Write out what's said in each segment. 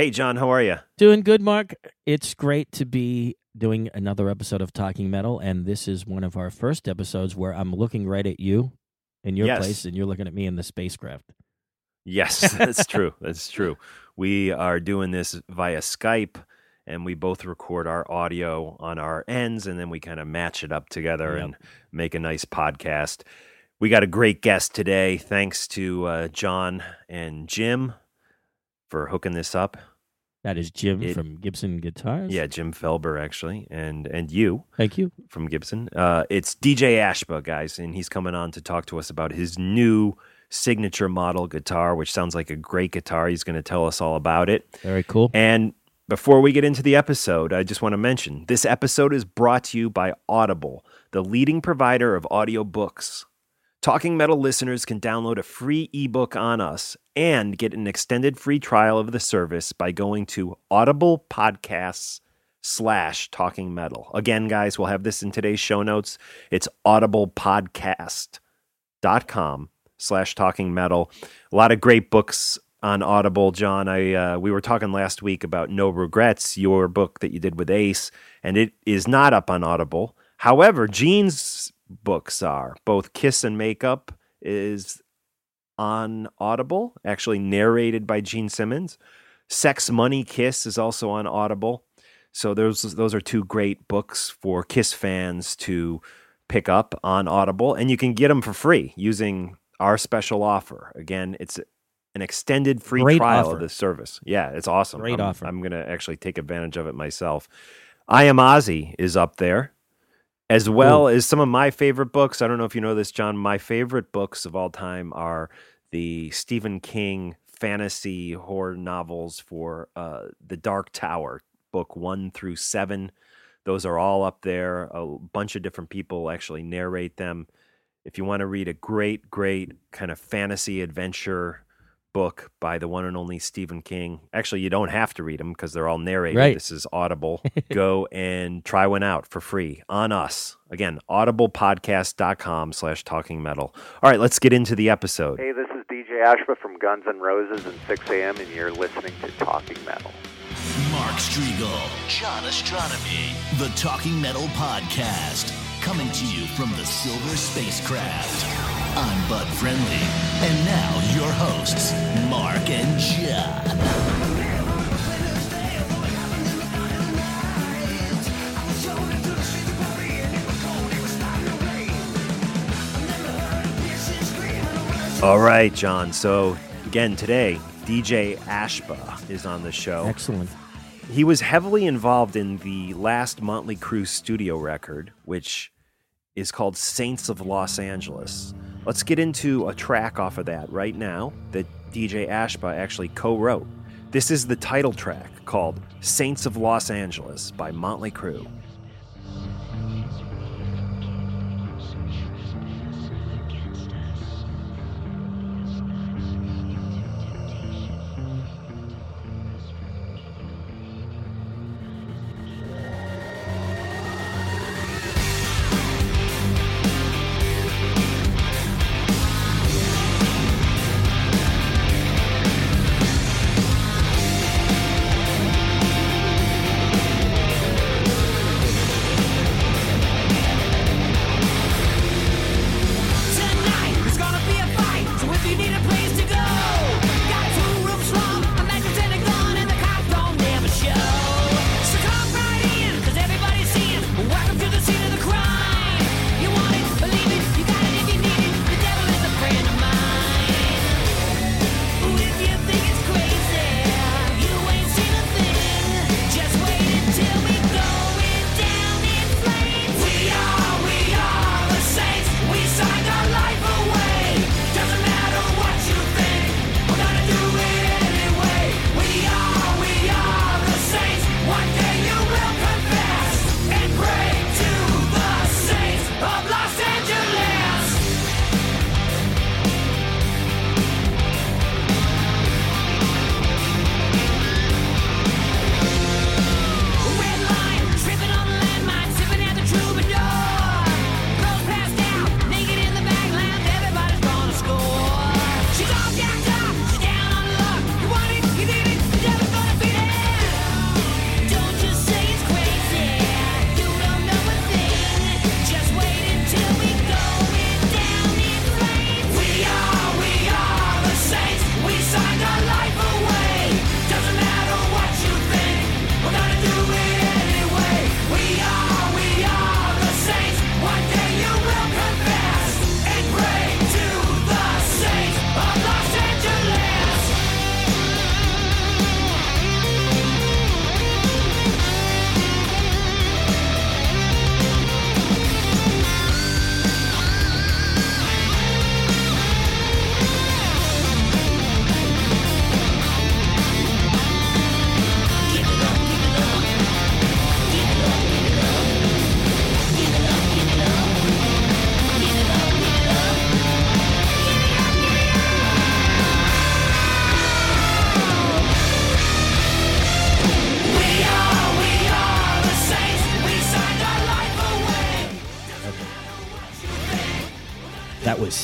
Hey, John, how are you? Doing good, Mark. It's great to be doing another episode of Talking Metal, and this is one of our first episodes where I'm looking right at you in your Yes. place, and you're looking at me in the spacecraft. Yes, that's true. That's true. We are doing this via Skype, and we both record our audio on our ends, and then we kind of match it up together Yep. and make a nice podcast. We got a great guest today. Thanks to uh, John and Jim for hooking this up. That is Jim It- from Gibson Guitars. Yeah, Jim Felber actually, and and you Thank you. from Gibson. Uh, it's DJ Ashba, guys, and he's coming on to talk to us about his new signature model guitar, which sounds like a great guitar. He's going to tell us all about it. Very cool. And before we get into the episode, I just want to mention this episode is brought to you by Audible, the leading provider of audiobooks. Talking Metal listeners can download a free ebook on us and get an extended free trial of the service by going to Audible Podcasts slash Talking Metal. Again, guys, we'll have this in today's show notes. It's audiblepodcast.com slash Talking Metal. A lot of great books on Audible, John. I uh, we were talking last week about No Regrets, your book that you did with Ace, and it is not up on Audible. However, Gene's books are both Kiss and Makeup is on Audible, actually narrated by Gene Simmons. Sex, Money, Kiss is also on Audible. So those those are two great books for Kiss fans to pick up on Audible, and you can get them for free using our special offer. Again, it's an extended free Great trial offer. of this service. Yeah, it's awesome. Great I'm, offer. I'm going to actually take advantage of it myself. I Am Ozzy is up there, as well as some of my favorite books. I don't know if you know this, John. My favorite books of all time are the Stephen King fantasy horror novels for uh, The Dark Tower, book one through seven. Those are all up there. A bunch of different people actually narrate them. If you want to read a great, great kind of fantasy adventure book by the one and only Stephen King, actually, you don't have to read them because they're all narrated. Right. This is Audible. Go and try one out for free on us. Again, audiblepodcast.com slash talking metal. All right, let's get into the episode. Hey, this is DJ Ashba from Guns N' Roses and 6 a.m., and you're listening to Talking Metal. Mark Strigl, John Ostronomy, the Talking Metal Podcast, coming to you from the Silver Spacecraft. I'm Bud Friendly, and now your hosts, Mark and John. All right, John. So, again, today, DJ Ashba is on the show. Excellent. He was heavily involved in the last Motley Crue studio record, which is called Saints of Los Angeles. Let's get into a track off of that right now that DJ Ashba actually co wrote. This is the title track called Saints of Los Angeles by Motley Crue.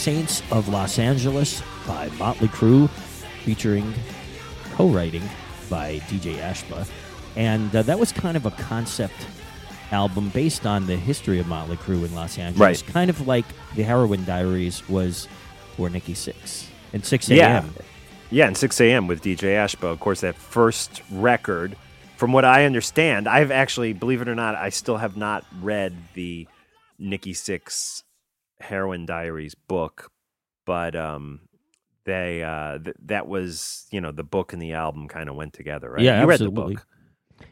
Saints of Los Angeles by Motley Crue, featuring co writing by DJ Ashba. And uh, that was kind of a concept album based on the history of Motley Crue in Los Angeles. Right. Kind of like the Heroin Diaries was for Nikki Sixx and 6 Yeah. a.m. Yeah, and 6 a.m. with DJ Ashba. Of course, that first record, from what I understand, I've actually, believe it or not, I still have not read the Nikki Sixx Heroin Diaries book, but um, they uh, th- that was you know the book and the album kind of went together, right? Yeah, you absolutely. read the book.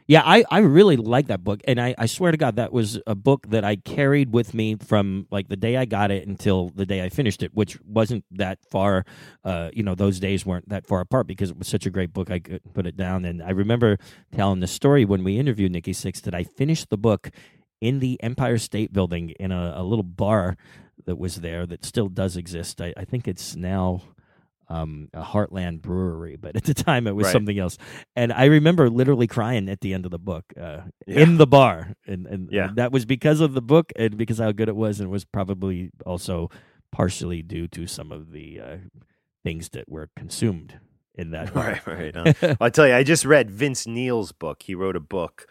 Yeah, I, I really like that book, and I, I swear to God, that was a book that I carried with me from like the day I got it until the day I finished it, which wasn't that far. Uh, you know, those days weren't that far apart because it was such a great book. I could put it down, and I remember telling the story when we interviewed Nikki Sixx that I finished the book in the Empire State Building in a, a little bar that was there that still does exist. I, I think it's now um, a Heartland Brewery, but at the time it was Right. something else. And I remember literally crying at the end of the book uh, Yeah. in the bar, and, and Yeah. that was because of the book and because how good it was, and it was probably also partially due to some of the uh, things that were consumed in that bar. Right, right. huh? Well, I tell you, I just read Vince Neil's book. He wrote a book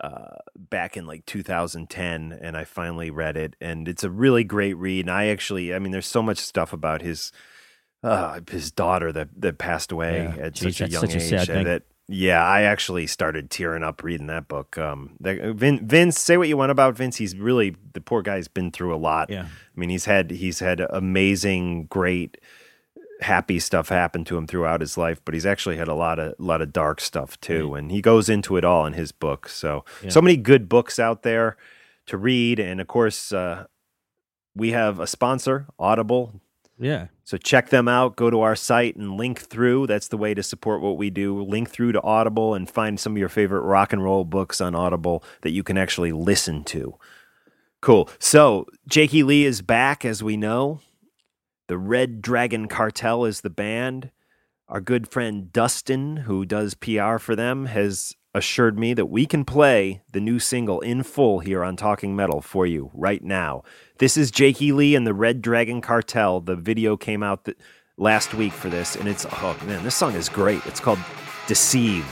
uh, back in like 2010, and I finally read it, and it's a really great read. And I actually, I mean, there's so much stuff about his uh, his daughter that that passed away Yeah. at Geez, such a young such a age. sad thing. That yeah, I actually started tearing up reading that book. Um, that, Vin, Vince, say what you want about Vince, he's really the poor guy's been through a lot. Yeah. I mean, he's had he's had amazing, great, happy stuff happened to him throughout his life, but he's actually had a lot of lot of dark stuff too, and he goes into it all in his book. So Yeah. so many good books out there to read, and of course, uh, we have a sponsor, Audible. Yeah. So check them out. Go to our site and link through. That's the way to support what we do. Link through to Audible and find some of your favorite rock and roll books on Audible that you can actually listen to. Cool. So Jakey Lee is back, as we know. The Red Dragon Cartel is the band. Our good friend Dustin, who does PR for them, has assured me that we can play the new single in full here on Talking Metal for you right now. This is Jakey Lee and the Red Dragon Cartel. The video came out th- last week for this, and it's oh man, this song is great. It's called Deceived.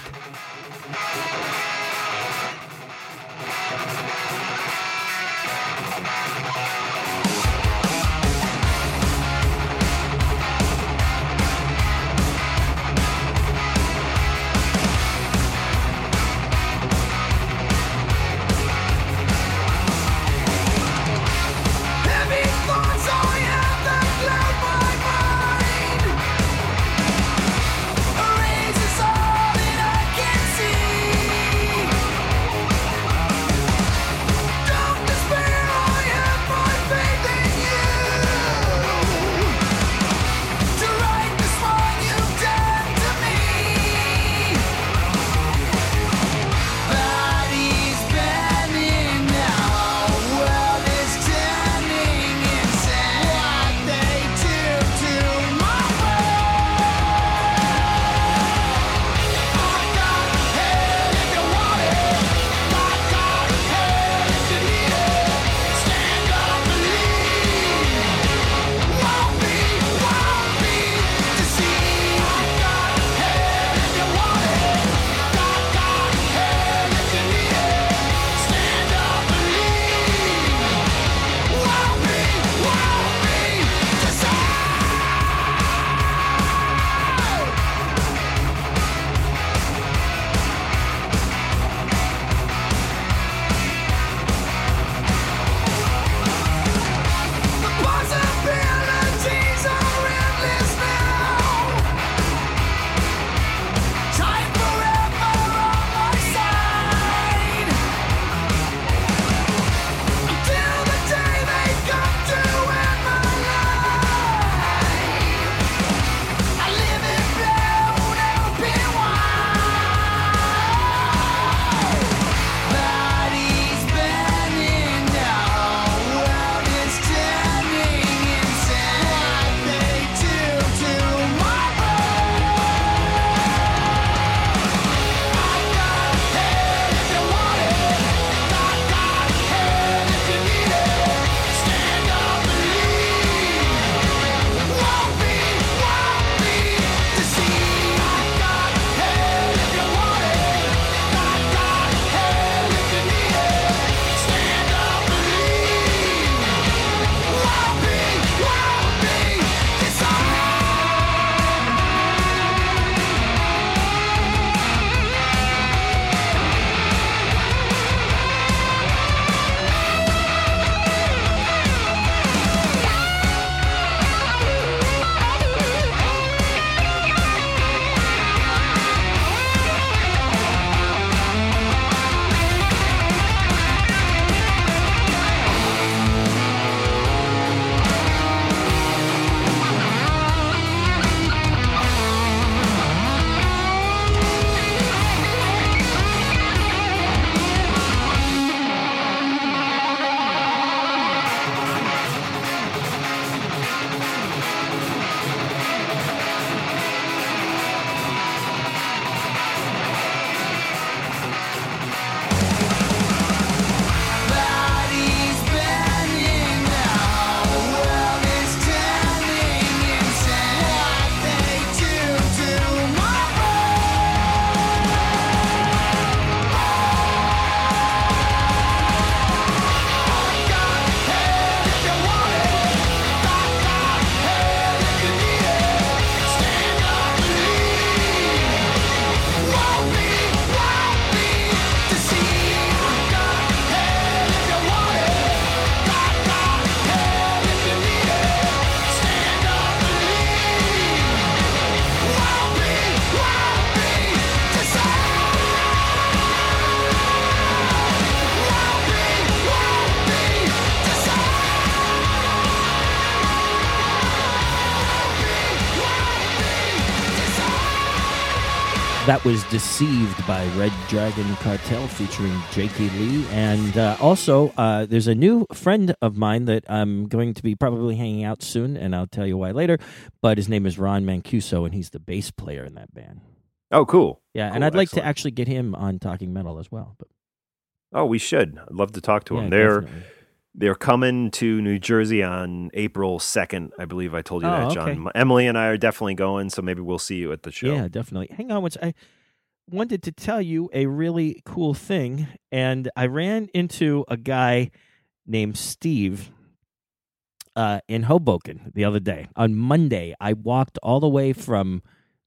That was Deceived by Red Dragon Cartel featuring J.K. Lee. And uh, also, uh, there's a new friend of mine that I'm going to be probably hanging out soon, and I'll tell you why later. But his name is Ron Mancuso, and he's the bass player in that band. Oh, cool. Yeah, Cool, and I'd like to actually get him on Talking Metal as well. But Oh, we should. I'd love to talk to yeah, him. They're definitely. They're coming to New Jersey on April second. I believe I told you Oh, that, John. okay. Emily and I are definitely going, so maybe we'll see you at the show. Yeah, definitely. Hang on, once I wanted to tell you a really cool thing, and I ran into a guy named Steve uh, in Hoboken the other day. On Monday, I walked all the way from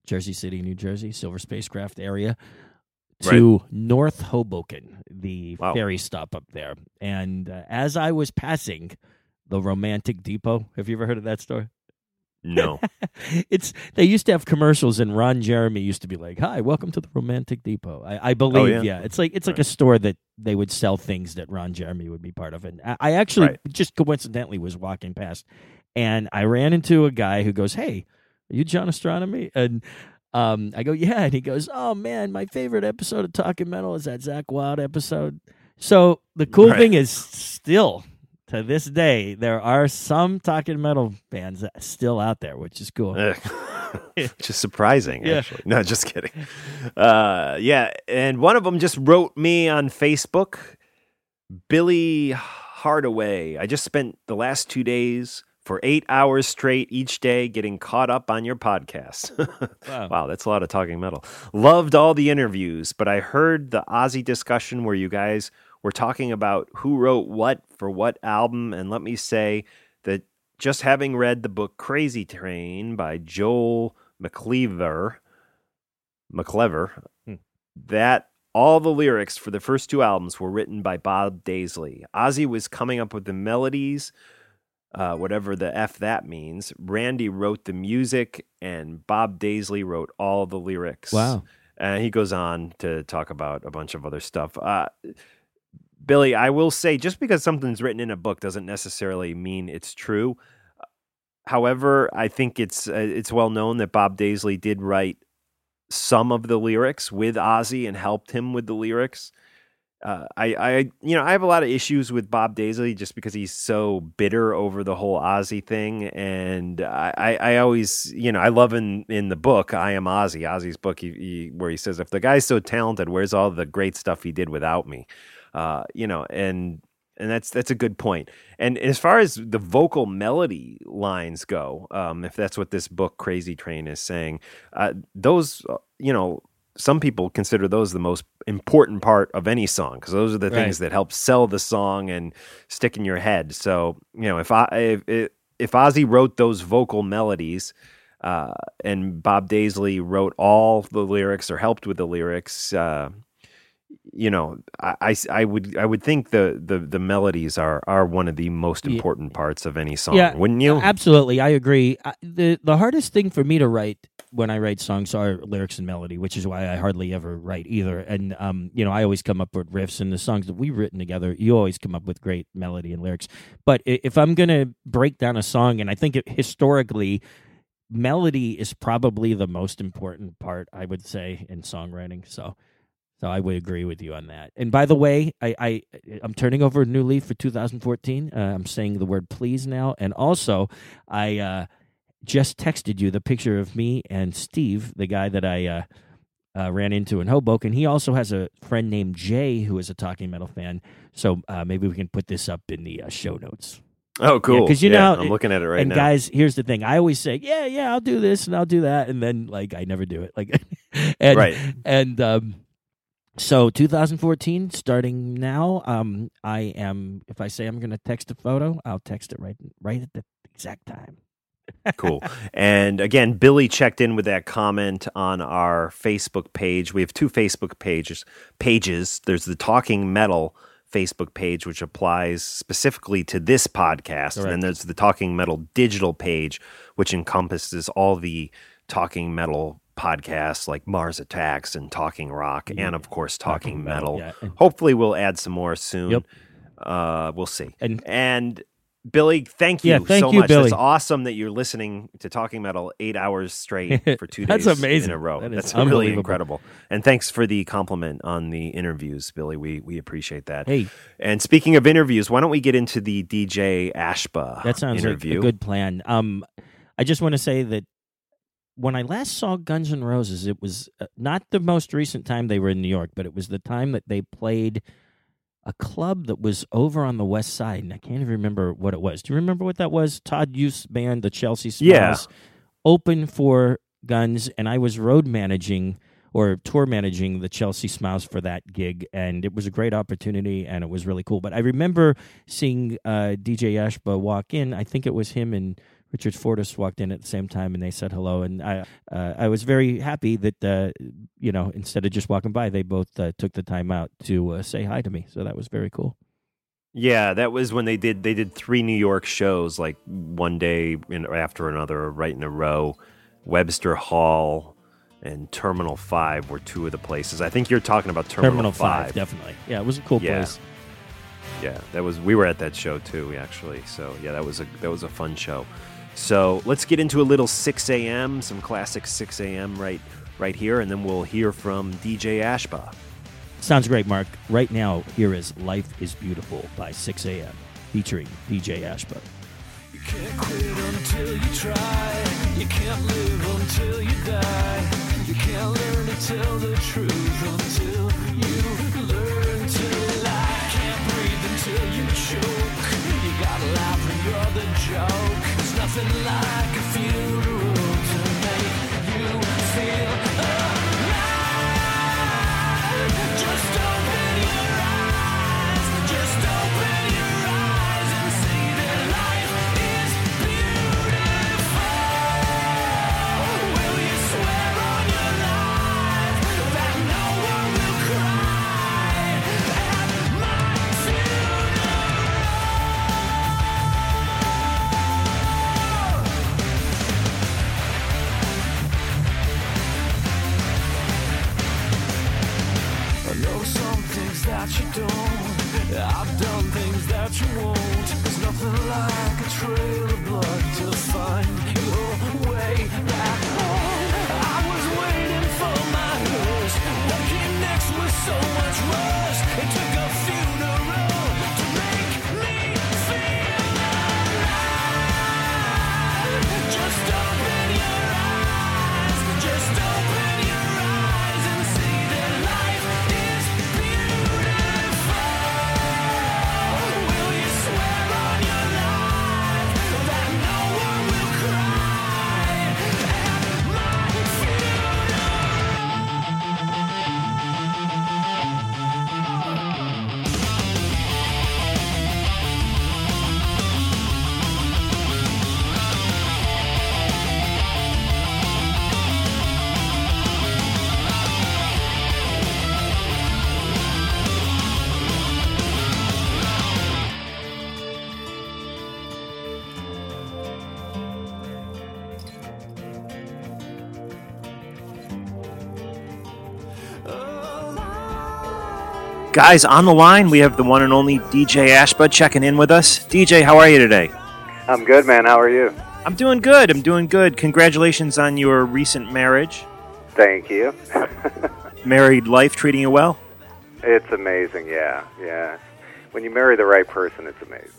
Jersey City, New Jersey, Silver Spacecraft area, to North Hoboken, the Wow. ferry stop up there. And uh, as I was passing the Romantic Depot, have you ever heard of that store? No. it's they used to have commercials and Ron Jeremy used to be like, "Hi, welcome to the Romantic Depot." I, I believe, Oh, yeah? yeah. it's like it's like Right. a store that they would sell things that Ron Jeremy would be part of. And I, I actually Right. just coincidentally was walking past, and I ran into a guy who goes, "Hey, are you John Ostronomy?" And um, I go, "Yeah," and he goes, "Oh man, my favorite episode of Talking Metal is that Zakk Wylde episode." So the cool Right. thing is, still to this day, there are some Talking Metal bands that still out there, which is cool. Which is surprising, Yeah. actually. No, just kidding. Uh, yeah, and one of them just wrote me on Facebook, Billy Hardaway. I just spent the last two days for eight hours straight each day getting caught up on your podcast. Wow. wow, that's a lot of talking metal. Loved all the interviews, but I heard the Ozzy discussion where you guys were talking about who wrote what for what album, and let me say that just having read the book Crazy Train by Joel McLeaver, McLever, Hmm. that all the lyrics for the first two albums were written by Bob Daisley. Ozzy was coming up with the melodies, uh, whatever the F that means. Randy wrote the music, and Bob Daisley wrote all the lyrics. Wow. And he goes on to talk about a bunch of other stuff. Uh, Billy, I will say, just because something's written in a book doesn't necessarily mean it's true. However, I think it's uh, it's well known that Bob Daisley did write some of the lyrics with Ozzy and helped him with the lyrics. Uh, I, I, you know, I have a lot of issues with Bob Daisley just because he's so bitter over the whole Ozzy thing, and I, I, always, you know, I love in in the book I Am Ozzy, Ozzy's book, he, he, where he says, if the guy's so talented, where's all the great stuff he did without me? Uh, you know, and and that's that's a good point. And as far as the vocal melody lines go, um, if that's what this book Crazy Train is saying, uh, those uh, you know some people consider those the most important part of any song because those are the things that help sell the song and stick in your head. So you know if I if if Ozzy wrote those vocal melodies. Uh, and Bob Daisley wrote all the lyrics or helped with the lyrics. Uh, you know, I, I, I would I would think the, the, the melodies are, are one of the most important parts of any song, Yeah, wouldn't you? Absolutely, I agree. The The hardest thing for me to write when I write songs are lyrics and melody, which is why I hardly ever write either. And um, you know, I always come up with riffs, and the songs that we've written together, you always come up with great melody and lyrics. But if I'm gonna break down a song, and I think it, historically, melody is probably the most important part, I would say, in songwriting. So. So I would agree with you on that. And by the way, I, I I'm turning over a new leaf for 2014. Uh, I'm saying the word please now, and also I uh, just texted you the picture of me and Steve, the guy that I uh, uh, ran into in Hoboken. He also has a friend named Jay who is a Talking Metal fan. So uh, maybe we can put this up in the uh, show notes. oh, cool. 'cause you Yeah, know I'm looking at it right and now. guys, here's the thing: I always say, "Yeah, yeah, I'll do this and I'll do that," and then like I never do it. Like, and Right. and um, so 2014, starting now, um, I am. If I say I'm going to text a photo, I'll text it right right at the exact time. cool. And again, Billy checked in with that comment on our Facebook page. We have two Facebook pages. Pages. There's the Talking Metal Facebook page, which applies specifically to this podcast, and then there's the Talking Metal digital page, which encompasses all the Talking Metal podcasts like Mars Attacks and Talking Rock, and of course Talking, Talking Metal, Metal. yeah. Hopefully, we'll add some more soon. Yep. Uh, we'll see. And- and Billy, thank you Yeah, thank so you, much. Billy. That's awesome that you're listening to Talking Metal eight hours straight for two That's days amazing. in a row. That That's really incredible. And thanks for the compliment on the interviews, Billy. We we appreciate that. Hey. And speaking of interviews, why don't we get into the DJ Ashba That sounds interview? like a good plan. Um, I just want to say that when I last saw Guns N' Roses, it was uh, not the most recent time they were in New York, but it was the time that they played a club that was over on the west side, and I can't even remember what it was. Do you remember what that was? Todd Youth's band, the Chelsea Yeah. Open for Guns, and I was road managing or tour managing the Chelsea Smiles for that gig, and it was a great opportunity, and it was really cool. But I remember seeing uh, DJ Ashba walk in. I think it was him and Richard Fortus walked in at the same time, and they said hello. And I, uh, I was very happy that uh, you know instead of just walking by, they both uh, took the time out to uh, say hi to me. So that was very cool. Yeah, that was when they did they did three New York shows like one day in, after another, right in a row. Webster Hall and Terminal Five were two of the places. I think you're talking about Terminal, Terminal Five, definitely. Yeah, it was a cool Yeah. place. Yeah, that was we were at that show too, actually. So yeah, that was a that was a fun show. So let's get into a little 6 a.m. some classic 6 a.m. right right here, and then we'll hear from DJ Ashba. Sounds great, Mark. Right now, here is "Life Is Beautiful" by 6 a.m. featuring DJ Ashba. You can't quit until you try. You can't live until you die. You can't learn to tell the truth until you learn to lie. Can't breathe until you choke. You gotta laugh when you're the joke. Nothing like a funeral Guys, on the line we have the one and only DJ Ashba checking in with us. DJ, how are you today? I'm good, man. How are you? I'm doing good. I'm doing good. Congratulations on your recent marriage. Thank you. Married life treating you well? it's amazing. Yeah, yeah. When you marry the right person, it's amazing.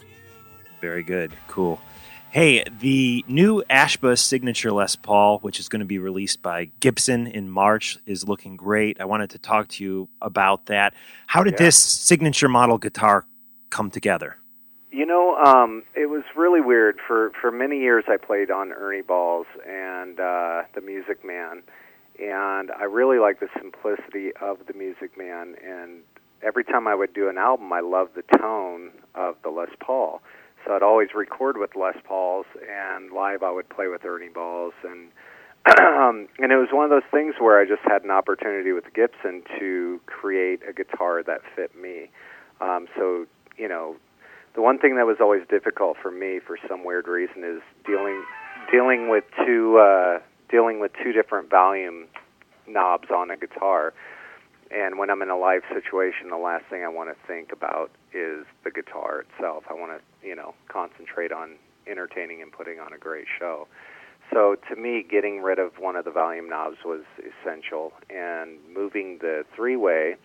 Very good. Cool. Hey, the new Ashba signature Les Paul, which is going to be released by Gibson in March, is looking great. I wanted to talk to you about that. How did Yeah. this signature model guitar come together? You know, um, it was really weird. For for many years, I played on Ernie Balls and uh, the Music Man, and I really like the simplicity of the Music Man. And every time I would do an album, I loved the tone of the Les Paul. So I'd always record with Les Pauls, and live I would play with Ernie Balls, and and it was one of those things where I just had an opportunity with Gibson to create a guitar that fit me. Um, so you know, the one thing that was always difficult for me, for some weird reason, is dealing dealing with two uh, dealing with two different volume knobs on a guitar. And when I'm in a live situation, the last thing I want to think about is the guitar itself. I want to, you know, concentrate on entertaining and putting on a great show. So to me, getting rid of one of the volume knobs was essential, and moving the three-way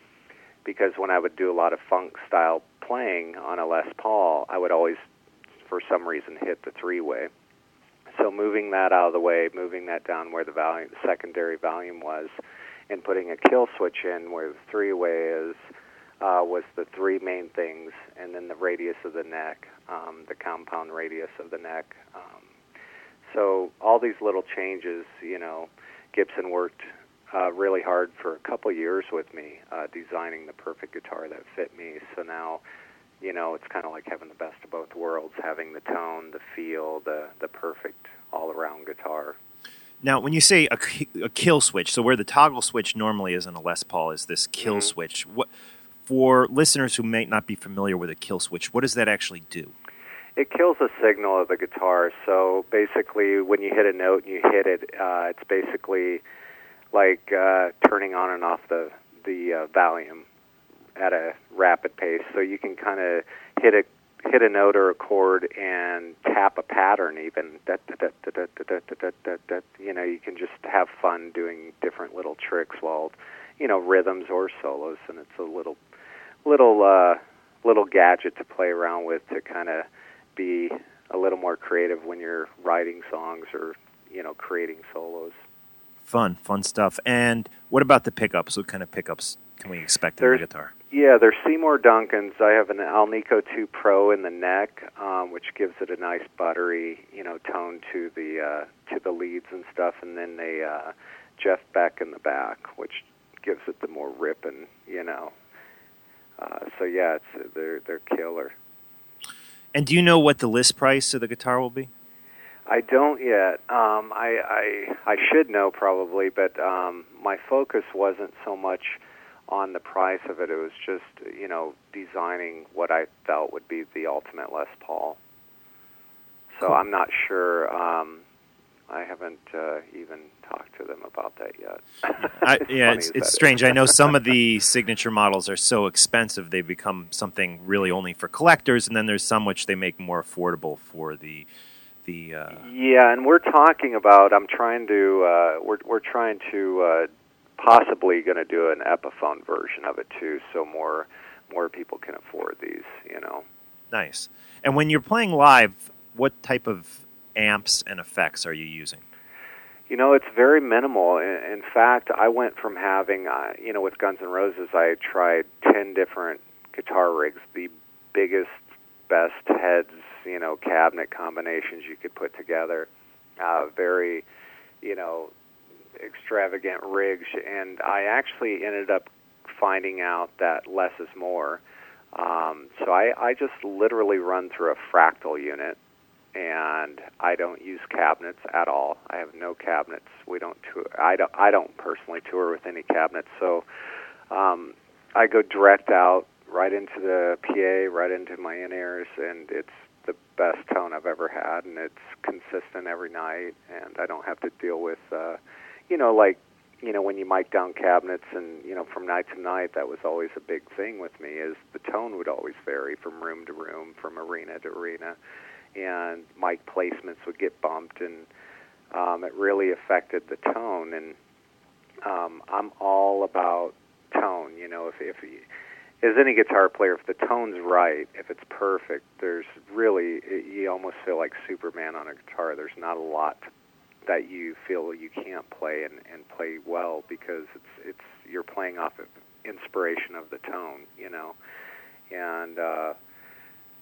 because when I would do a lot of funk style playing on a Les Paul, I would always, for some reason, hit the three-way. So moving that out of the way, moving that down where the volume, secondary volume was, and putting a kill switch in where the three-way is, uh, was the three main things, and then the radius of the neck, um, the compound radius of the neck. Um, so all these little changes, you know, Gibson worked uh, really hard for a couple years with me, uh, designing the perfect guitar that fit me. So now, you know, it's kind of like having the best of both worlds, having the tone, the feel, the the perfect all-around guitar. Now, when you say a, a kill switch, so where the toggle switch normally is in a Les Paul is this kill Mhm. switch. What for listeners who may not be familiar with a kill switch, what does that actually do? It kills the signal of the guitar. So basically, when you hit a note and you hit it, uh, it's basically like uh, turning on and off the the uh, volume at a rapid pace. So you can kind of hit a hit a note or a chord and tap a pattern even that you know you can just have fun doing different little tricks while you know rhythms or solos and it's a little little uh little gadget to play around with to kind of be a little more creative when you're writing songs or you know creating solos fun fun stuff and what about the pickups what kind of pickups can we expect in the guitar yeah, there's Seymour Duncans. I have an Alnico 2 Pro in the neck, um, which gives it a nice buttery, you know, tone to the uh, to the leads and stuff, and then a uh, Jeff Beck in the back, which gives it the more rip and you know. Uh, so yeah, it's they're they're killer. And do you know what the list price of the guitar will be? I don't yet. Um, I, I I should know probably, but um, my focus wasn't so much on the price of it. It was just you know designing what I felt would be the ultimate Les Paul. So Cool. I'm not sure. Um, I haven't uh, even talked to them about that yet. I, yeah, it's, it's strange. I know some of the signature models are so expensive they become something really only for collectors, and then there's some which they make more affordable for the the. Uh, Yeah, and we're talking about. I'm trying to. Uh, we're we're trying to uh, possibly going to do an Epiphone version of it too, so more more people can afford these. You know. nice. And when you're playing live, what type of amps and effects are you using? You know, it's very minimal. In, fact, I went from having, uh, you know, with Guns N' Roses, I tried 10 different guitar rigs, the biggest, best heads, you know, cabinet combinations you could put together. Uh, very, you know, extravagant rigs. And I actually ended up finding out that less is more. Um, so I, I just literally run through a fractal unit and I don't use cabinets at all. I have no cabinets. We don't tour. I don't. I don't personally tour with any cabinets. So um, I go direct out, right into the PA, right into my in ears, and it's the best tone I've ever had, and it's consistent every night. And I don't have to deal with, uh, you know, like you know when you mic down cabinets, and you know from night to night. That was always a big thing with me. Is the tone would always vary from room to room, from arena to arena and mic placements would get bumped, and um, it really affected the tone. And um, I'm all about tone. You know, if if you, as any guitar player, if the tone's right, if it's perfect, there's really you almost feel like Superman on a guitar. There's not a lot that you feel you can't play and, and play well because it's it's you're playing off of inspiration of the tone. You know, and uh,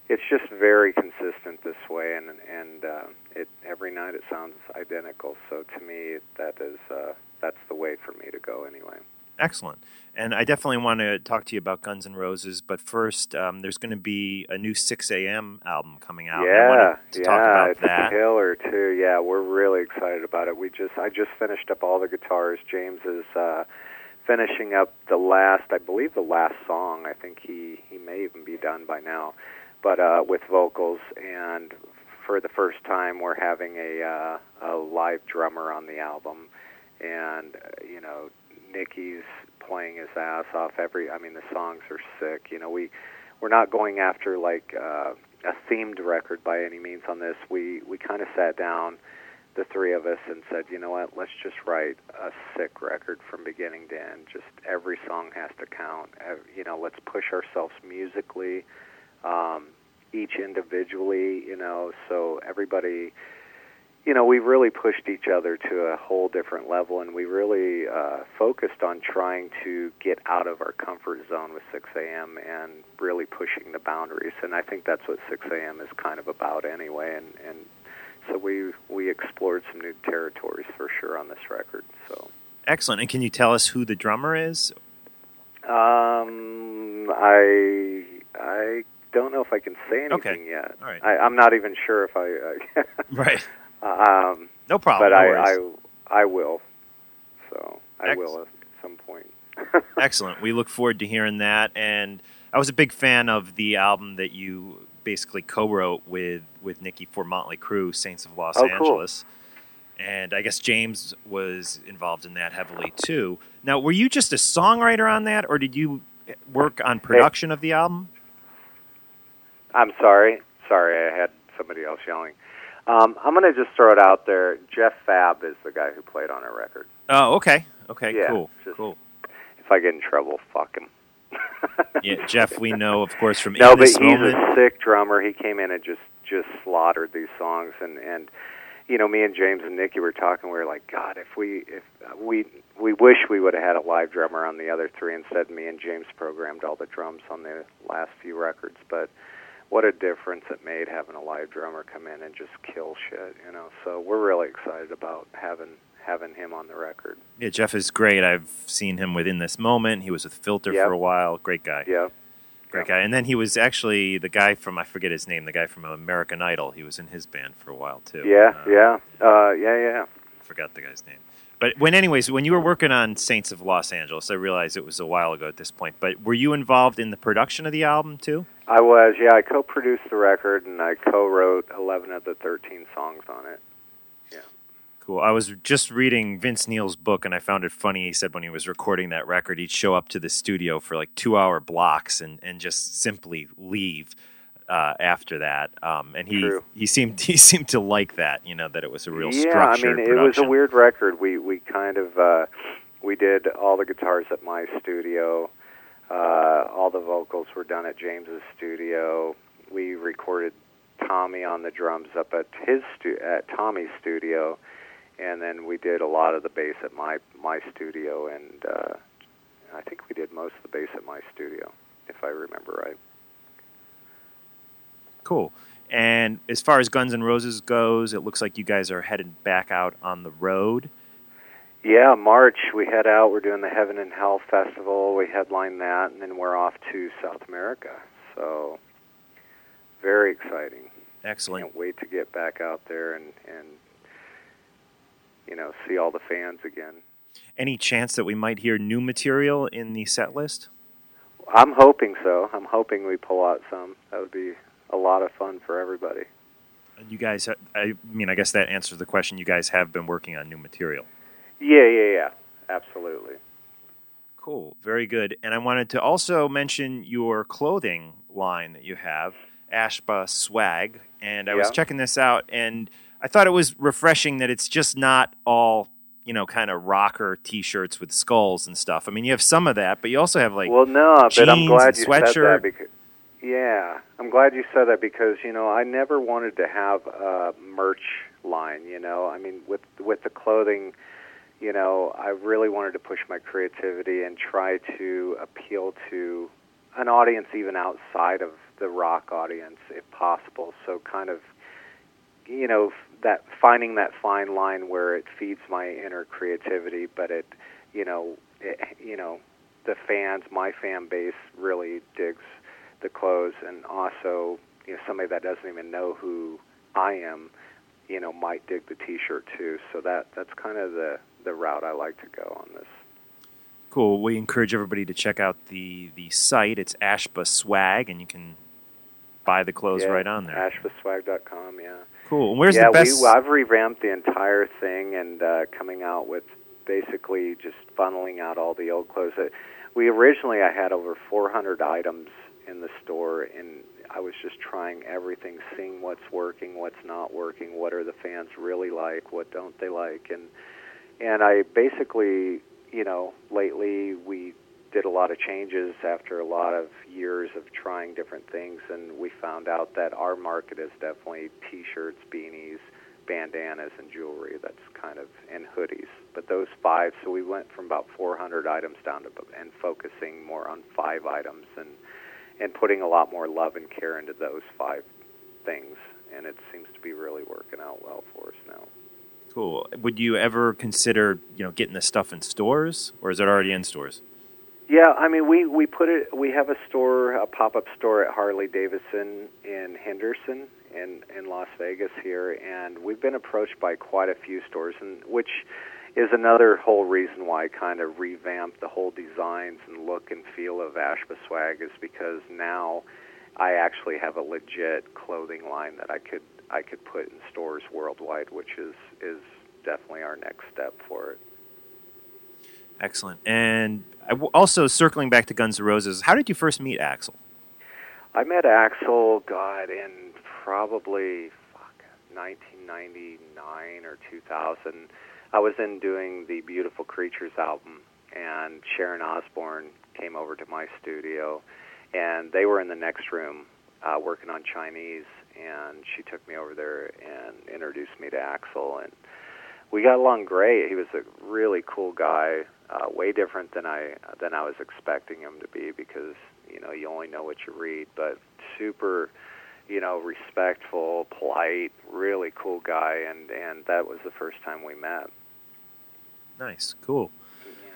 it's just very consistent this way, and and uh, it every night it sounds identical. So to me, that is uh, that's the way for me to go anyway. Excellent. And I definitely want to talk to you about Guns N' Roses, but first, um, there's going to be a new 6 a.m. album coming out. yeah, to yeah, talk about it's that. killer too. Yeah, we're really excited about it. We just I just finished up all the guitars. James is uh, finishing up the last, I believe, the last song. I think he he may even be done by now, but uh, with vocals and. For the first time, we're having a uh, a live drummer on the album, and uh, you know Nicky's playing his ass off. Every, I mean, the songs are sick. You know, we we're not going after like uh, a themed record by any means on this. We we kind of sat down, the three of us, and said, you know what, let's just write a sick record from beginning to end. Just every song has to count. You know, let's push ourselves musically, um, each individually. You know, so everybody you know, we really pushed each other to a whole different level, and we really uh, focused on trying to get out of our comfort zone with 6 a.m. and really pushing the boundaries. And I think that's what 6 a.m. is kind of about anyway. And, and so we we explored some new territories for sure on this record. So Excellent. And can you tell us who the drummer is? um, I I don't know if I can say anything Okay. yet. All right. I, I'm not even sure if I. Right. Um, No problem. but no I. I I will. So I will at some point. Excellent. We look forward to hearing that. And I was a big fan of the album that you basically co-wrote with with Nikki for Motley Crue, Saints of Los Oh, cool. Angeles. And I guess James was involved in that heavily too. Now, were you just a songwriter on that, or did you work on production of the album? I'm sorry. Sorry, I had somebody else yelling. Um, I'm going to just throw it out there. Jeff Fabb is the guy who played on our record. Oh, okay. Okay, Yeah, cool. just- Cool. If I get in trouble, fuck him. Yeah, Jeff, we know, of course, from no, but he's Moment. a sick drummer. He came in and just just slaughtered these songs, and and you know, me and James and Nikki were talking. We were like, God, if we if we we wish we would have had a live drummer on the other three. Instead, me and James programmed all the drums on the last few records, but. What a difference it made having a live drummer come in and just kill shit, you know. So we're really excited about having having him on the record. Yeah, Jeff is great. I've seen him with In This Moment. He was with Filter Yep. for a while. Great guy. Yeah. Great guy. And then he was actually the guy from I forget his name, the guy from American Idol. He was in his band for a while too. Yeah, Uh, yeah. Uh yeah, yeah. Forgot the guy's name. But when anyways, when you were working on Saints of Los Angeles, I realized it was a while ago at this point. But were you involved in the production of the album too? I was, yeah. I co-produced the record and I co-wrote 11 of the 13 songs on it. Yeah. Cool. I was just reading Vince Neil's book and I found it funny. He said when he was recording that record, he'd show up to the studio for like two hour blocks and, and just simply leave uh, after that. Um, and he, True. he seemed he seemed to like that, you know, that it was a real yeah, I structured mean, it was a weird record. We we kind of uh, we did all the guitars at my studio. Uh, all the vocals were done at James's studio. We recorded Tommy on the drums up at his stu- at Tommy's studio, and then we did a lot of the bass at my my studio, and uh, I think we did most of the bass at my studio, if I remember right. Cool. And as far as Guns N' Roses goes, it looks like you guys are headed back out on the road. Yeah, March we head out. We're doing the Heaven and Hell Festival. We headline that, and then we're off to South America. So very exciting. Excellent. Can't wait to get back out there and and you know see all the fans again. Any chance that we might hear new material in the set list? I'm hoping so. I'm hoping we pull out some. That would be a lot of fun for everybody. You guys, I mean, I guess that answers the question. You guys have been working on new material. Yeah, yeah, yeah. Absolutely. Cool, very good. And I wanted to also mention your clothing line that you have, Ashba Swag. And I was checking this out, and I thought it was refreshing that it's just not all, you know, kind of rocker T-shirts with skulls and stuff. I mean, you have some of that, but you also have like well, no, but I'm glad you said sweatshirt. that because yeah, I'm glad you said that because you know I never wanted to have a merch line. You know, I mean with with the clothing, you know, I really wanted to push my creativity and try to appeal to an audience even outside of the rock audience, if possible. So kind of, you know, that finding that fine line where it feeds my inner creativity, but it, you know, it, you know, the fans, my fan base really digs the clothes, and also, you know, somebody that doesn't even know who I am, you know, might dig the T-shirt too. So that that's kind of the the route I like to go on this. Cool. We encourage everybody to check out the the site. It's Ashba Swag, and you can buy the clothes yeah, right on there. Ashbaswag.com, yeah. Cool. And where's yeah, the best? we I've revamped the entire thing and uh, coming out with basically just funneling out all the old clothes. Uh, We originally I had over 400 items in the store, and I was just trying everything, seeing what's working, what's not working, what are the fans really like, what don't they like, and and I basically, you know, lately we did a lot of changes after a lot of years of trying different things, and we found out that our market is definitely T-shirts, beanies, bandanas, and jewelry. That's kind of and hoodies. But those five, so we went from about 400 items down to and focusing more on five items and and putting a lot more love and care into those five things, and it seems to be really working out well for us now. Cool. Would you ever consider, you know, getting this stuff in stores, or is it already in stores? Yeah, I mean, we we put it. We have a store, a pop up store at Harley Davidson in Henderson, in in Las Vegas here, and we've been approached by quite a few stores, and which is another whole reason why I kind of revamped the whole designs and look and feel of Ashba Swag is because now I actually have a legit clothing line that I could I could put in stores worldwide, which is is definitely our next step for it. Excellent. And also circling back to Guns N' Roses, how did you first meet Axl? I met Axl, God, in probably fuck, 1999 or 2000. I was in doing the Beautiful Creatures album, and Sharon Osbourne came over to my studio, and they were in the next room uh, working on Chinese, and she took me over there and introduced me to Axl, and we got along great. He was a really cool guy, uh, way different than I than I was expecting him to be because you know you only know what you read, but super, you know, respectful, polite, really cool guy, and and that was the first time we met. Nice. Cool. Yeah.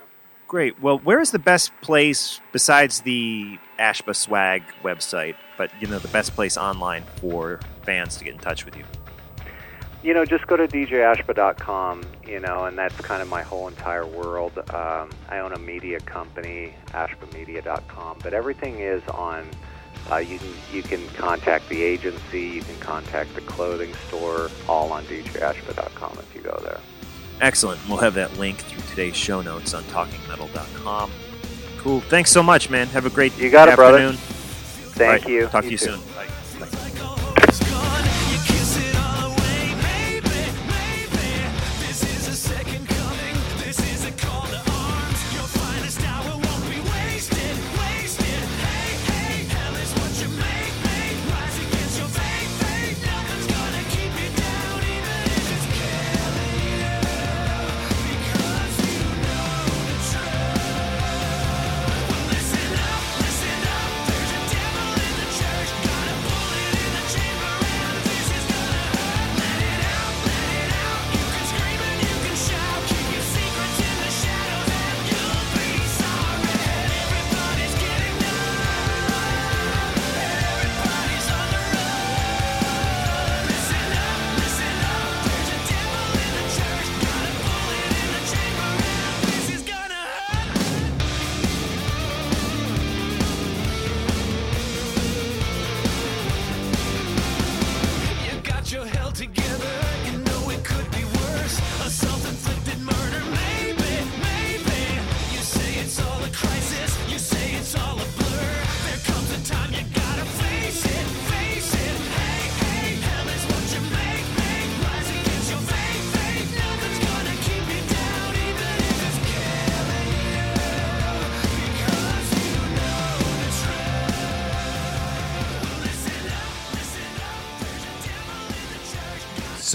Great. Well, where is the best place besides the Ashba Swag website, but you know the best place online for fans to get in touch with you? You know, just go to djashba.com, you know, and that's kind of my whole entire world. Um, I own a media company, ashbamedia.com, but everything is on. Uh, you can you can contact the agency, you can contact the clothing store, all on djashba.com if you go there. Excellent. We'll have that link through today's show notes on talkingmetal.com. Cool. Thanks so much, man. Have a great You got it, brother. afternoon. Thank right, you. Talk to you too. soon.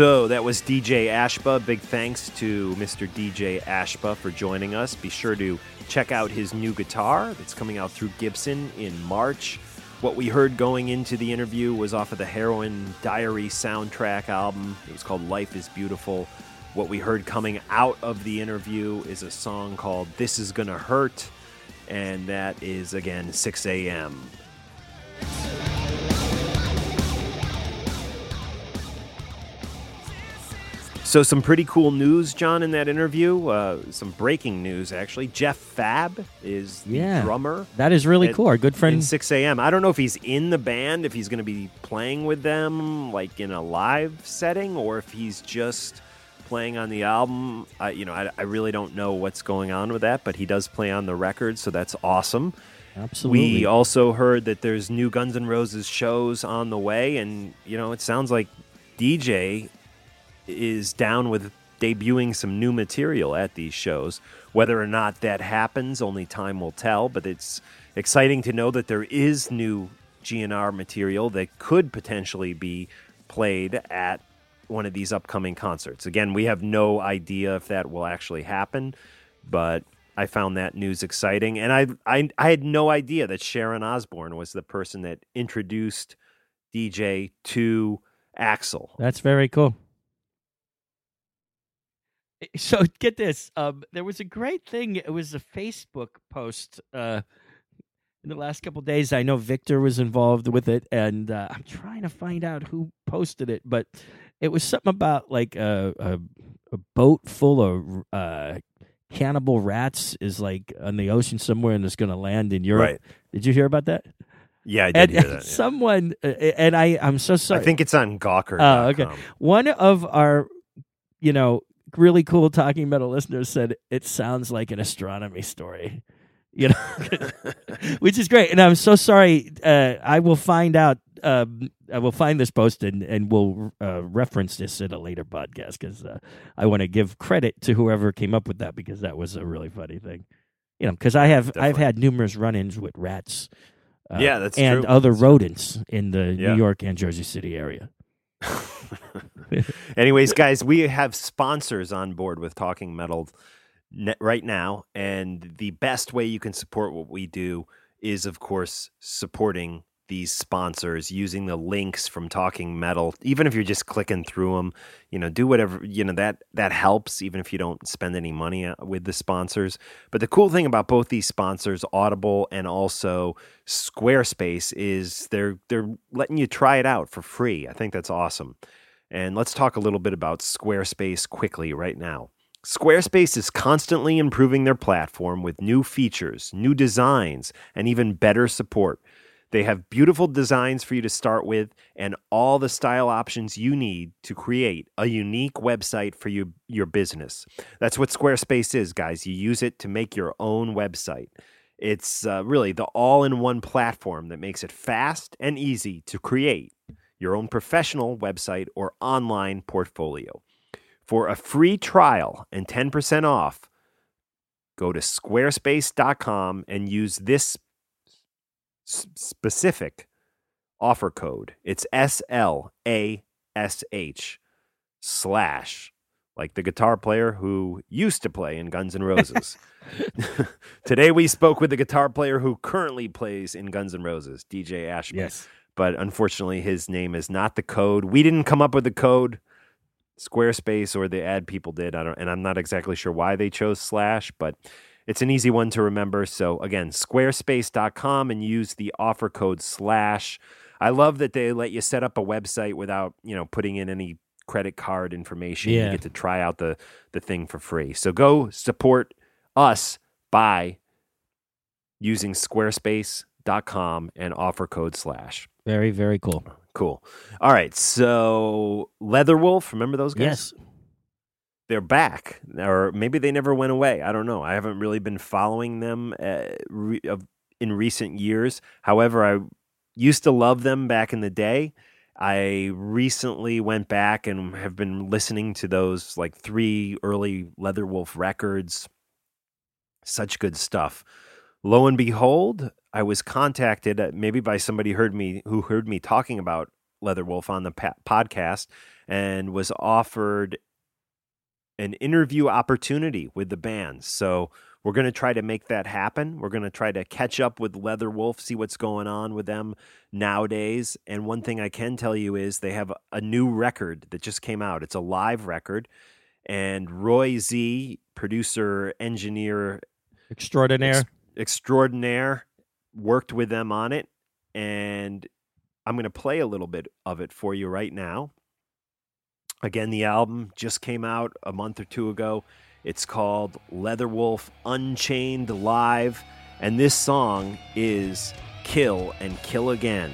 So that was DJ Ashba. Big thanks to Mr. DJ Ashba for joining us. Be sure to check out his new guitar that's coming out through Gibson in March. What we heard going into the interview was off of the Heroin Diary soundtrack album. It was called Life is Beautiful. What we heard coming out of the interview is a song called This Is Gonna Hurt, and that is again Sixx:A.M. So, some pretty cool news, John, in that interview. Uh, some breaking news, actually. Jeff Fabb is the Yeah. drummer. That is really at- cool. Our good In friend Sixx:A.M. I don't know if he's in the band, if he's going to be playing with them, like in a live setting, or if he's just playing on the album. I, you know, I, I really don't know what's going on with that, but he does play on the record, so that's awesome. Absolutely. We also heard that there's new Guns N' Roses shows on the way, and you know, it sounds like DJ is down with debuting some new material at these shows. Whether or not that happens, only time will tell. But it's exciting to know that there is new GNR material that could potentially be played at one of these upcoming concerts. Again, we have no idea if that will actually happen, but I found that news exciting, and I I, I had no idea that Sharon Osbourne was the person that introduced DJ to Axl. That's very cool. So get this. Um, there was a great thing. It was a Facebook post uh, in the last couple days. I know Victor was involved with it, and uh, I'm trying to find out who posted it, but it was something about like a a, a boat full of uh, cannibal rats is like on the ocean somewhere and it's going to land in Europe. Right. Did you hear about that? Yeah, I did and, hear that. yeah. someone uh, and I I'm so sorry. I think it's on Gawker. Oh, okay. One of our, you know, really cool talking metal listeners said it sounds like an Ostronomy story. You know, which is great, and I'm so sorry. Uh, I will find out. Um, I will find this post and and we'll uh, reference this in a later podcast because uh, I want to give credit to whoever came up with that because that was a really funny thing. You know, because I have I've had numerous run-ins with rats. Uh, Yeah, that's and true. other rodents in the Yeah. New York and Jersey City area. Anyways, guys, we have sponsors on board with Talking Metal right now, and the best way you can support what we do is, of course, supporting these sponsors using the links from Talking Metal. Even if you're just clicking through them, you know, do whatever you know that that helps. Even if you don't spend any money uh, with the sponsors. But the cool thing about both these sponsors, Audible and also Squarespace, is they're they're letting you try it out for free. I think that's awesome. And let's talk a little bit about Squarespace quickly right now. Squarespace is constantly improving their platform with new features, new designs, and even better support. They have beautiful designs for you to start with and all the style options you need to create a unique website for you, your business. That's what Squarespace is, guys. You use it to make your own website. It's uh, really the all in one platform that makes it fast and easy to create your own professional website or online portfolio. For a free trial and 10% off, go to squarespace.com and use this specific offer code. It's S L A S H slash, like the guitar player who used to play in Guns N' Roses. Today we spoke with the guitar player who currently plays in Guns N' Roses, DJ Ashba but unfortunately his name is not the code. We didn't come up with the code. Squarespace or the ad people did. I don't and I'm not exactly sure why they chose slash, but it's an easy one to remember. So again, squarespace.com and use the offer code slash. I love that they let you set up a website without, you know, putting in any credit card information. Yeah. You get to try out the the thing for free. So go support us by using squarespace.com and offer code slash. Very, very cool. Cool. All right. So Leatherwolf, remember those guys? Yes. They're back, or maybe they never went away. I don't know. I haven't really been following them uh, in recent years. However, I used to love them back in the day. I recently went back and have been listening to those like three early Leatherwolf records. Such good stuff. Lo and behold, I was contacted uh, maybe by somebody heard me who heard me talking about Leatherwolf on the podcast and was offered an interview opportunity with the band. So we're going to try to make that happen. We're going to try to catch up with Leatherwolf, see what's going on with them nowadays. And one thing I can tell you is they have a new record that just came out. It's a live record. And Roy Z, producer, engineer, Extraordinaire. ex- extraordinaire, worked with them on it. And I'm going to play a little bit of it for you right now. Again, the album just came out a month or two ago. It's called Leatherwolf Unchained Live. And this song is Kill and Kill Again.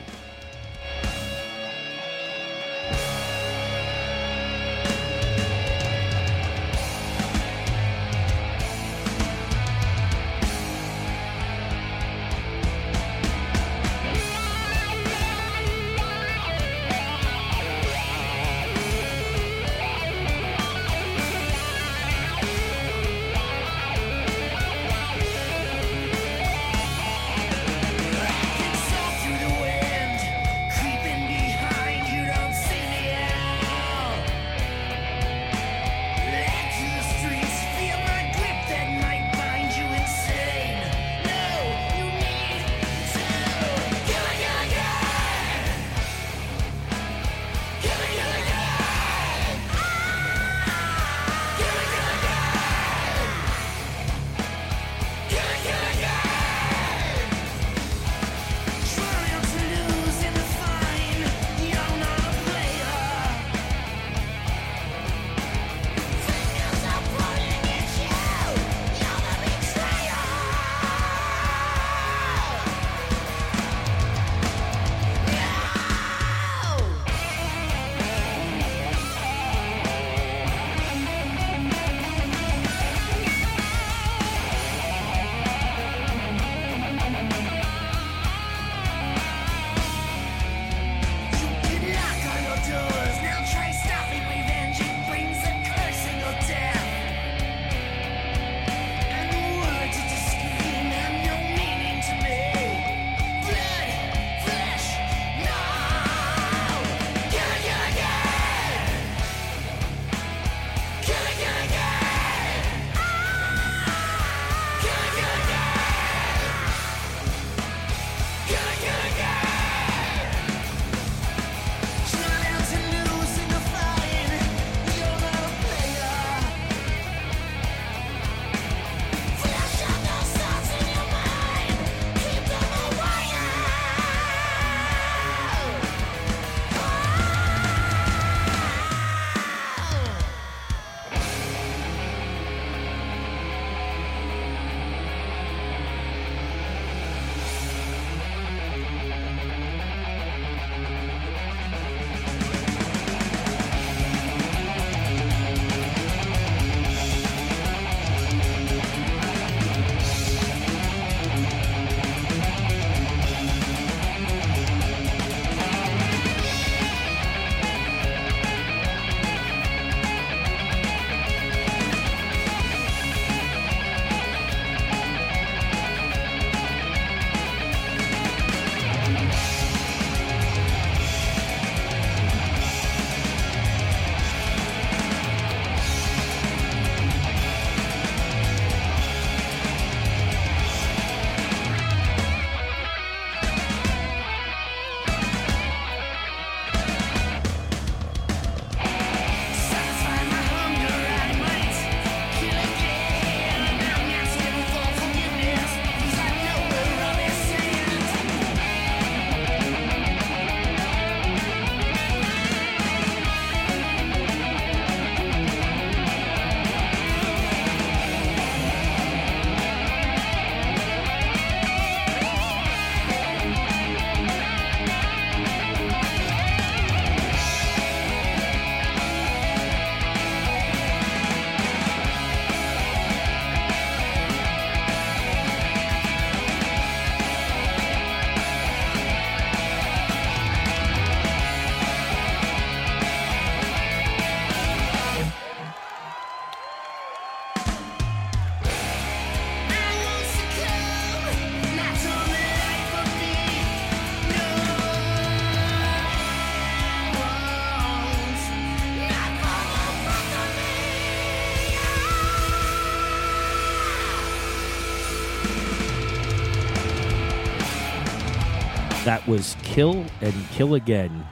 That was Kill and Kill Again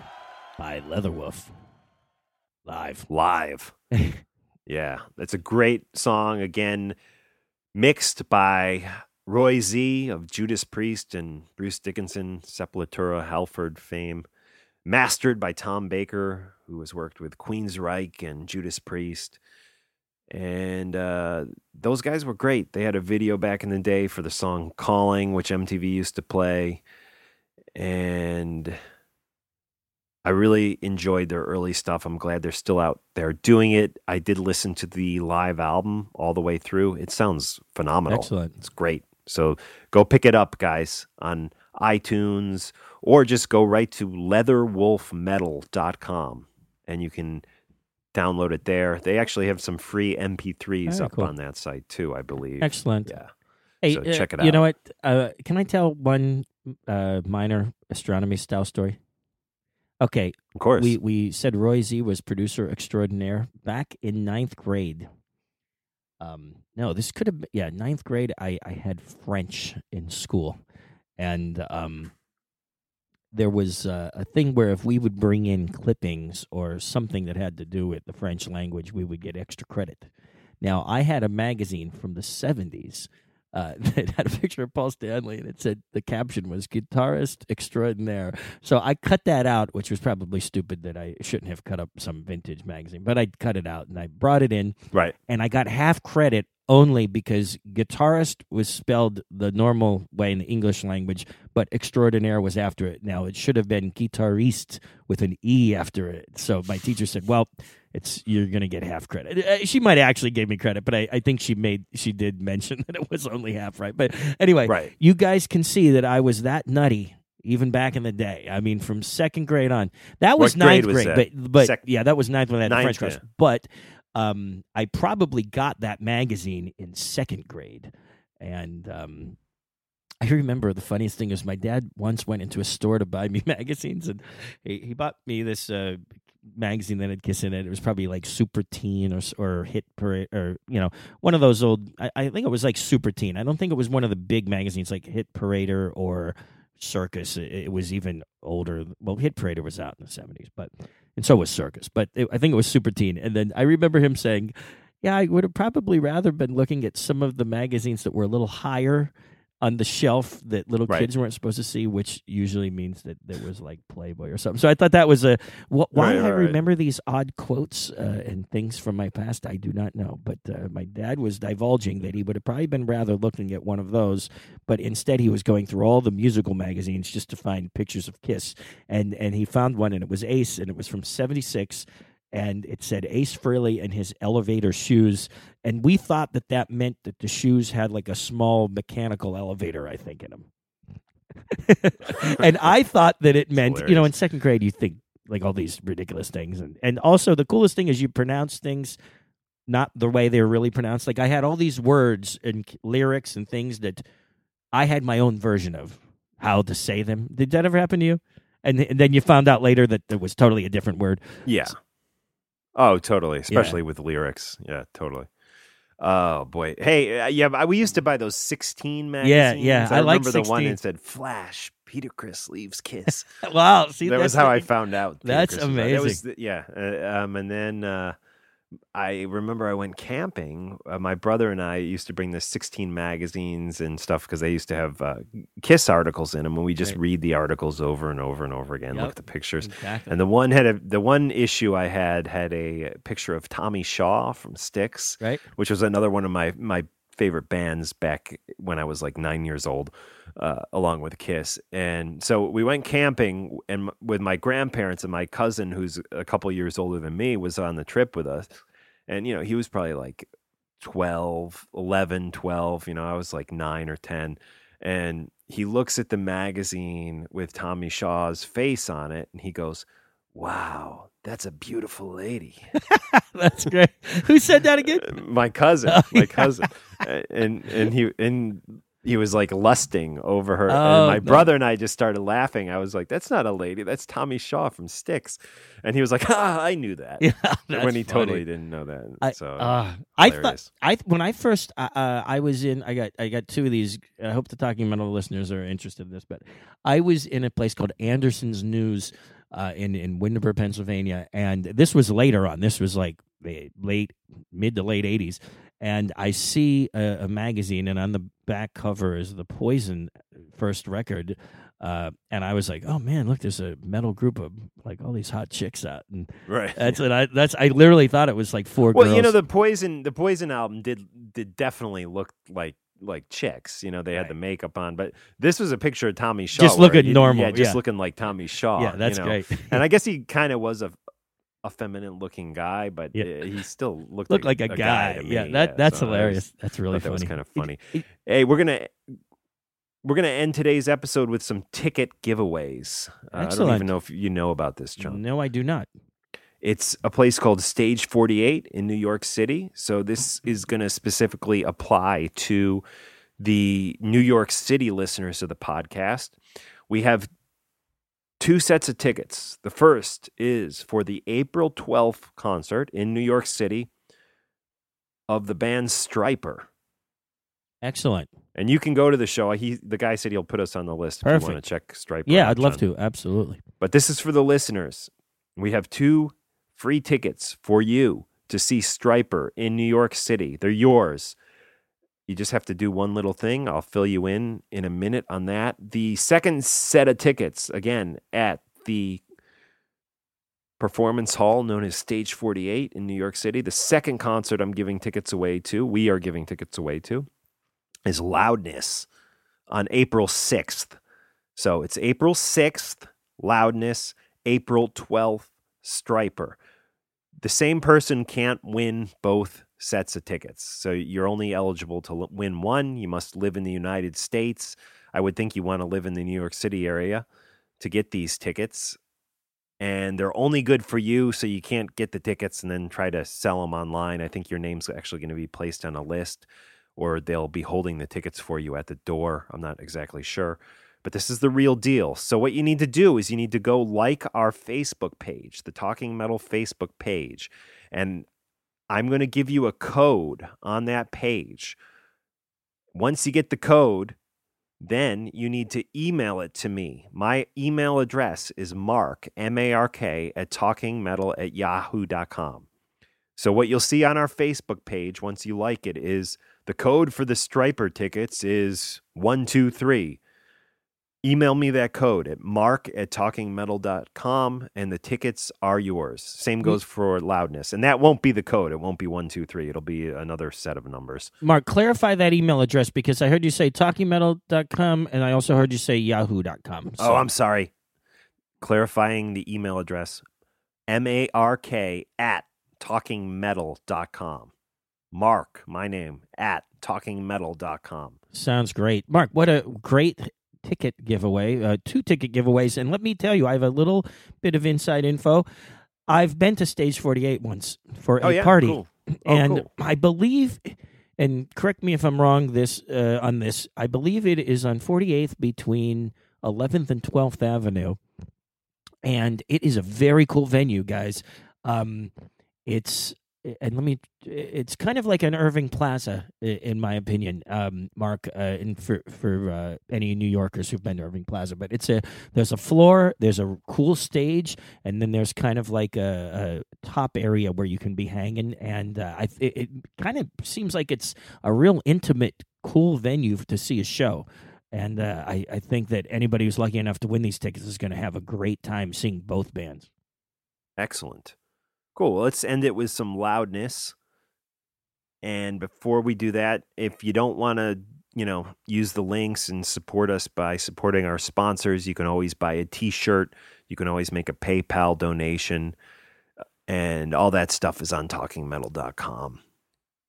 by Leatherwolf. Live. live. yeah, that's a great song. Again, mixed by Roy Z of Judas Priest and Bruce Dickinson, Sepultura, Halford fame. Mastered by Tom Baker, who has worked with Queensryche and Judas Priest. And uh, those guys were great. They had a video back in the day for the song Calling, which MTV used to play. And I really enjoyed their early stuff. I'm glad they're still out there doing it. I did listen to the live album all the way through. It sounds phenomenal. Excellent. It's great. So go pick it up, guys, on iTunes or just go right to leatherwolfmetal.com and you can download it there. They actually have some free MP3s Very up cool. on that site too, I believe. Excellent. Yeah. Hey, So uh, check it out. You know what? Uh, can I tell one uh, minor Ostronomy style story? Okay, Of course. we we said Roy Z was producer extraordinaire back in ninth grade. Um, no, this could have been yeah ninth grade. I I had French in school, and um, there was uh, a thing where if we would bring in clippings or something that had to do with the French language, we would get extra credit. Now, I had a magazine from the 70s uh, that had a picture of Paul Stanley, and it said the caption was guitarist extraordinaire. So I cut that out, which was probably stupid that I shouldn't have cut up some vintage magazine, but I cut it out and I brought it in right. and I got half credit only because guitarist was spelled the normal way in the English language, but extraordinaire was after it. Now it should have been guitarist with an e after it. So my teacher said, "Well, it's you're going to get half credit." Uh, She might actually gave me credit, but I, I think she made she did mention that it was only half right. But anyway, Right. you guys can see that I was that nutty. Even back in the day, I mean, from second grade on, that was What ninth was grade. that? But but Sec- yeah, that was ninth when I had the Ninth, French class. But um, I probably got that magazine in second grade, and um, I remember the funniest thing is my dad once went into a store to buy me magazines, and he, he bought me this uh, magazine that had Kiss in it. It was probably like Super Teen or or Hit Parade or you know one of those old. I, I think it was like Super Teen. I don't think it was one of the big magazines like Hit Parader or Circus. It, it was even older. Well, Hit Parader was out in the seventies, but and so was Circus. But it, I think it was Super Teen. And then I remember him saying, "Yeah, I would have probably rather been looking at some of the magazines that were a little higher." On the shelf that little Right. kids weren't supposed to see, which usually means that there was like Playboy or something. So I thought that was a wh- why Right, I right. remember these odd quotes uh, and things from my past. I do not know, but uh, my dad was divulging that he would have probably been rather looking at one of those, but instead he was going through all the musical magazines just to find pictures of Kiss, and and he found one, and it was Ace, and it was from '76, and it said Ace Frehley and his elevator shoes, and we thought that that meant that the shoes had like a small mechanical elevator, I think, in them. and I thought that it meant, you know, in second grade, you think like all these ridiculous things, and and also the coolest thing is you pronounce things not the way they're really pronounced. Like I had all these words and lyrics and things that I had my own version of how to say them. Did that ever happen to you? And, th- and then you found out later that there was totally a different word. Yeah. Oh, totally. Especially with lyrics. Yeah, totally. Oh boy. Hey, uh, yeah, we used to buy those sixteen magazines. yeah, I I like remember the one that said "Flash." Peter Criss leaves Kiss. Wow, see, that was how the- I found out. Peter That's was. That was amazing. yeah, uh, um, and then uh, I remember I went camping. Uh, my brother and I used to bring the 16 magazines and stuff because they used to have uh, Kiss articles in them, and we just Right. read the articles over and over and over again, Yep. look at the pictures. Exactly. And the one had a the one issue I had had a picture of Tommy Shaw from Styx, right? which was another one of my my favorite bands back when I was like nine years old, uh, along with Kiss. And so we went camping, and with my grandparents and my cousin, who's a couple years older than me, was on the trip with us. And you know, he was probably like 12, 11, 12. You know, I was like nine or ten, and he looks at the magazine with Tommy Shaw's face on it, and he goes. Wow, that's a beautiful lady. That's great. Who said that again? my cousin, Oh, my yeah. cousin, and and he and he was like lusting over her. Oh, and my no. brother and I just started laughing. I was like, "That's not a lady. That's Tommy Shaw from Styx." And he was like, "Ah, I knew that." Yeah, when he that's totally didn't know that. I, so uh, I thought. I when I first uh, uh, I was in I got I got two of these. I hope the Talking Metal listeners are interested in this, but I was in a place called Anderson's News uh, in in Winterburg, Pennsylvania, and this was later on. This was like late mid to late eighties, and I see a, a magazine, and on the back cover is the Poison first record. Uh, and I was like, "Oh man, look! There's a metal group of like all these hot chicks out." And right. that's what I. That's I literally thought it was like four well, girls. you know, the Poison, the Poison album did did definitely look like like chicks. You know, they had the makeup on, but this was a picture of Tommy Shaw. Just looking you- normal, Yeah, just yeah. looking like Tommy Shaw. Yeah, you that's know. great. and I guess he kind of was a a feminine looking guy, but Yeah. uh, he still looked Look like like, a guy. to yeah, that that's so I was- hilarious. that's really thought that was kind of funny. Hey, we're gonna we're gonna end today's episode with some ticket giveaways. Uh, I don't even know if you know about this, John. no, I do not. It's a place called Stage 48 in New York City. So this is going to specifically apply to the New York City listeners of the podcast. We have two sets of tickets. The first is for the April 12th concert in New York City of the band Stryper. Excellent. And you can go to the show. He, the guy said he'll put us on the list if you want to check Stryper. Yeah, I'd love John. to. Absolutely. But this is for the listeners. We have two free tickets for you to see Stryper in New York City. They're yours. You just have to do one little thing. I'll fill you in in a minute on that. The second set of tickets, again, at the performance hall known as Stage 48 in New York City. The second concert I'm giving tickets away to, we are giving tickets away to, is Loudness on April 6th. So it's April 6th, Loudness, April 12th, Stryper. The same person can't win both sets of tickets. So you're only eligible to win one. You must live in the United States. I would think you want to live in the New York City area to get these tickets. And they're only good for you, so you can't get the tickets and then try to sell them online. I think your name's actually going to be placed on a list, or they'll be holding the tickets for you at the door. I'm not exactly sure but this is the real deal. So what you need to do is you need to go like our Facebook page, the Talking Metal Facebook page, and I'm going to give you a code on that page. Once you get the code, then you need to email it to me. My email address is mark, M A R K, at talkingmetal at yahoo.com. So, what you'll see on our Facebook page once you like it is the code for the Stryper tickets is 123. Email me that code at mark at talkingmetal.com and the tickets are yours. Same mm-hmm. goes for loudness. And that won't be the code. It won't be 123. It'll be another set of numbers. Mark, clarify that email address because I heard you say talkingmetal.com and I also heard you say yahoo.com. So Oh, I'm sorry. Clarifying the email address M A R K at talkingmetal.com. Mark, my name, at talkingmetal.com. Sounds great. Mark, what a great ticket giveaway. Uh, two ticket giveaways. And let me tell you, I have a little bit of inside info. I've been to Stage 48 once for Oh, a yeah? party. Cool. Oh, and cool. I believe, and correct me if I'm wrong this uh, on this, I believe it is on 48th between 11th and 12th Avenue. And it is a very cool venue, guys. Um, it's and let me it's kind of like an irving plaza in my opinion um mark uh and for for uh, any new yorkers who've been to irving plaza but it's a there's a floor there's a cool stage and then there's kind of like a, a top area where you can be hanging and uh, I, it, it kind of seems like it's a real intimate cool venue to see a show and uh, I, I think that anybody who's lucky enough to win these tickets is going to have a great time seeing both bands Excellent. Cool. Let's end it with some loudness. And before we do that, if you don't want to, you know, use the links and support us by supporting our sponsors, you can always buy a t-shirt, you can always make a PayPal donation, uh, and all that stuff is on talkingmetal.com.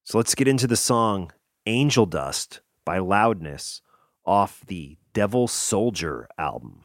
So let's get into the song Angel Dust by Loudness off the Devil Soldier album.